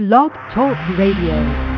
Blog Talk Radio.